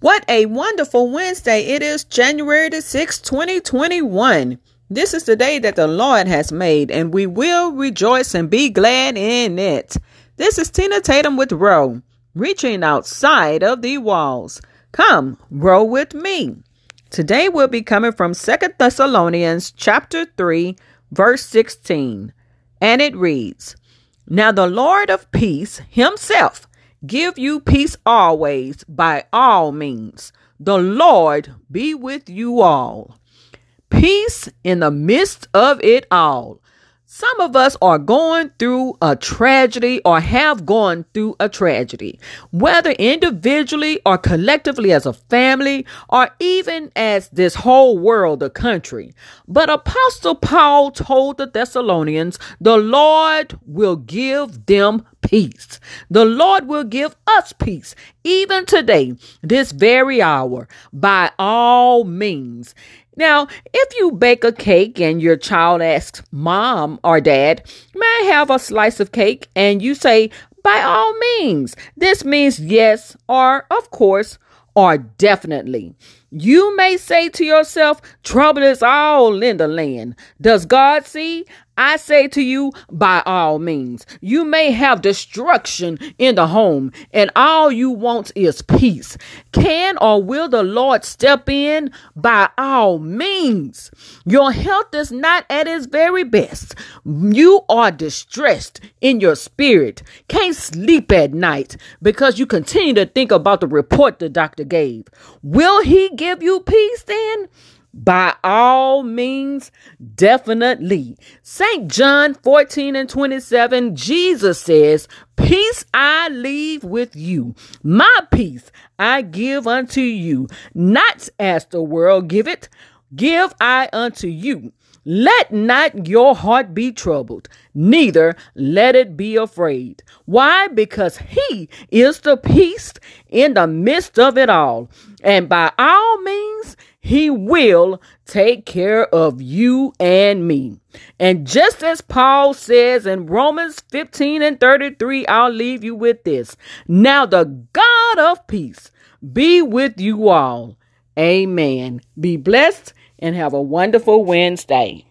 What a wonderful Wednesday. It is January the 6th, 2021. This is the day that the Lord has made, and we will rejoice and be glad in it. This is Tina Tatum with Row, reaching outside of the walls. Come, row with me. Today we'll be coming from Second Thessalonians chapter 3, verse 16. And it reads, Now the Lord of peace himself Give you peace always by all means. The Lord be with you all. Peace in the midst of it all. Some of us are going through a tragedy or have gone through a tragedy, whether individually or collectively as a family or even as this whole world, a country. But Apostle Paul told the Thessalonians, the Lord will give them peace. The Lord will give us peace, even today, this very hour, by all means. Now, if you bake a cake and your child asks mom or dad, may I have a slice of cake? And you say, by all means. This means yes or of course or definitely. You may say to yourself, trouble is all in the land. Does God see? I say to you, by all means, you may have destruction in the home, and all you want is peace. Can or will the Lord step in? By all means. Your health is not at its very best. You are distressed in your spirit, can't sleep at night because you continue to think about the report the doctor gave. Will He give you peace then? By all means, definitely. St. John 14 and 27, Jesus says, Peace I leave with you, my peace I give unto you, not as the world give it, give I unto you. Let not your heart be troubled, neither let it be afraid. Why? Because he is the peace in the midst of it all. And by all means, he will take care of you and me. And just as Paul says in Romans 15 and 33, I'll leave you with this. Now the God of peace be with you all. Amen. Be blessed and have a wonderful Wednesday.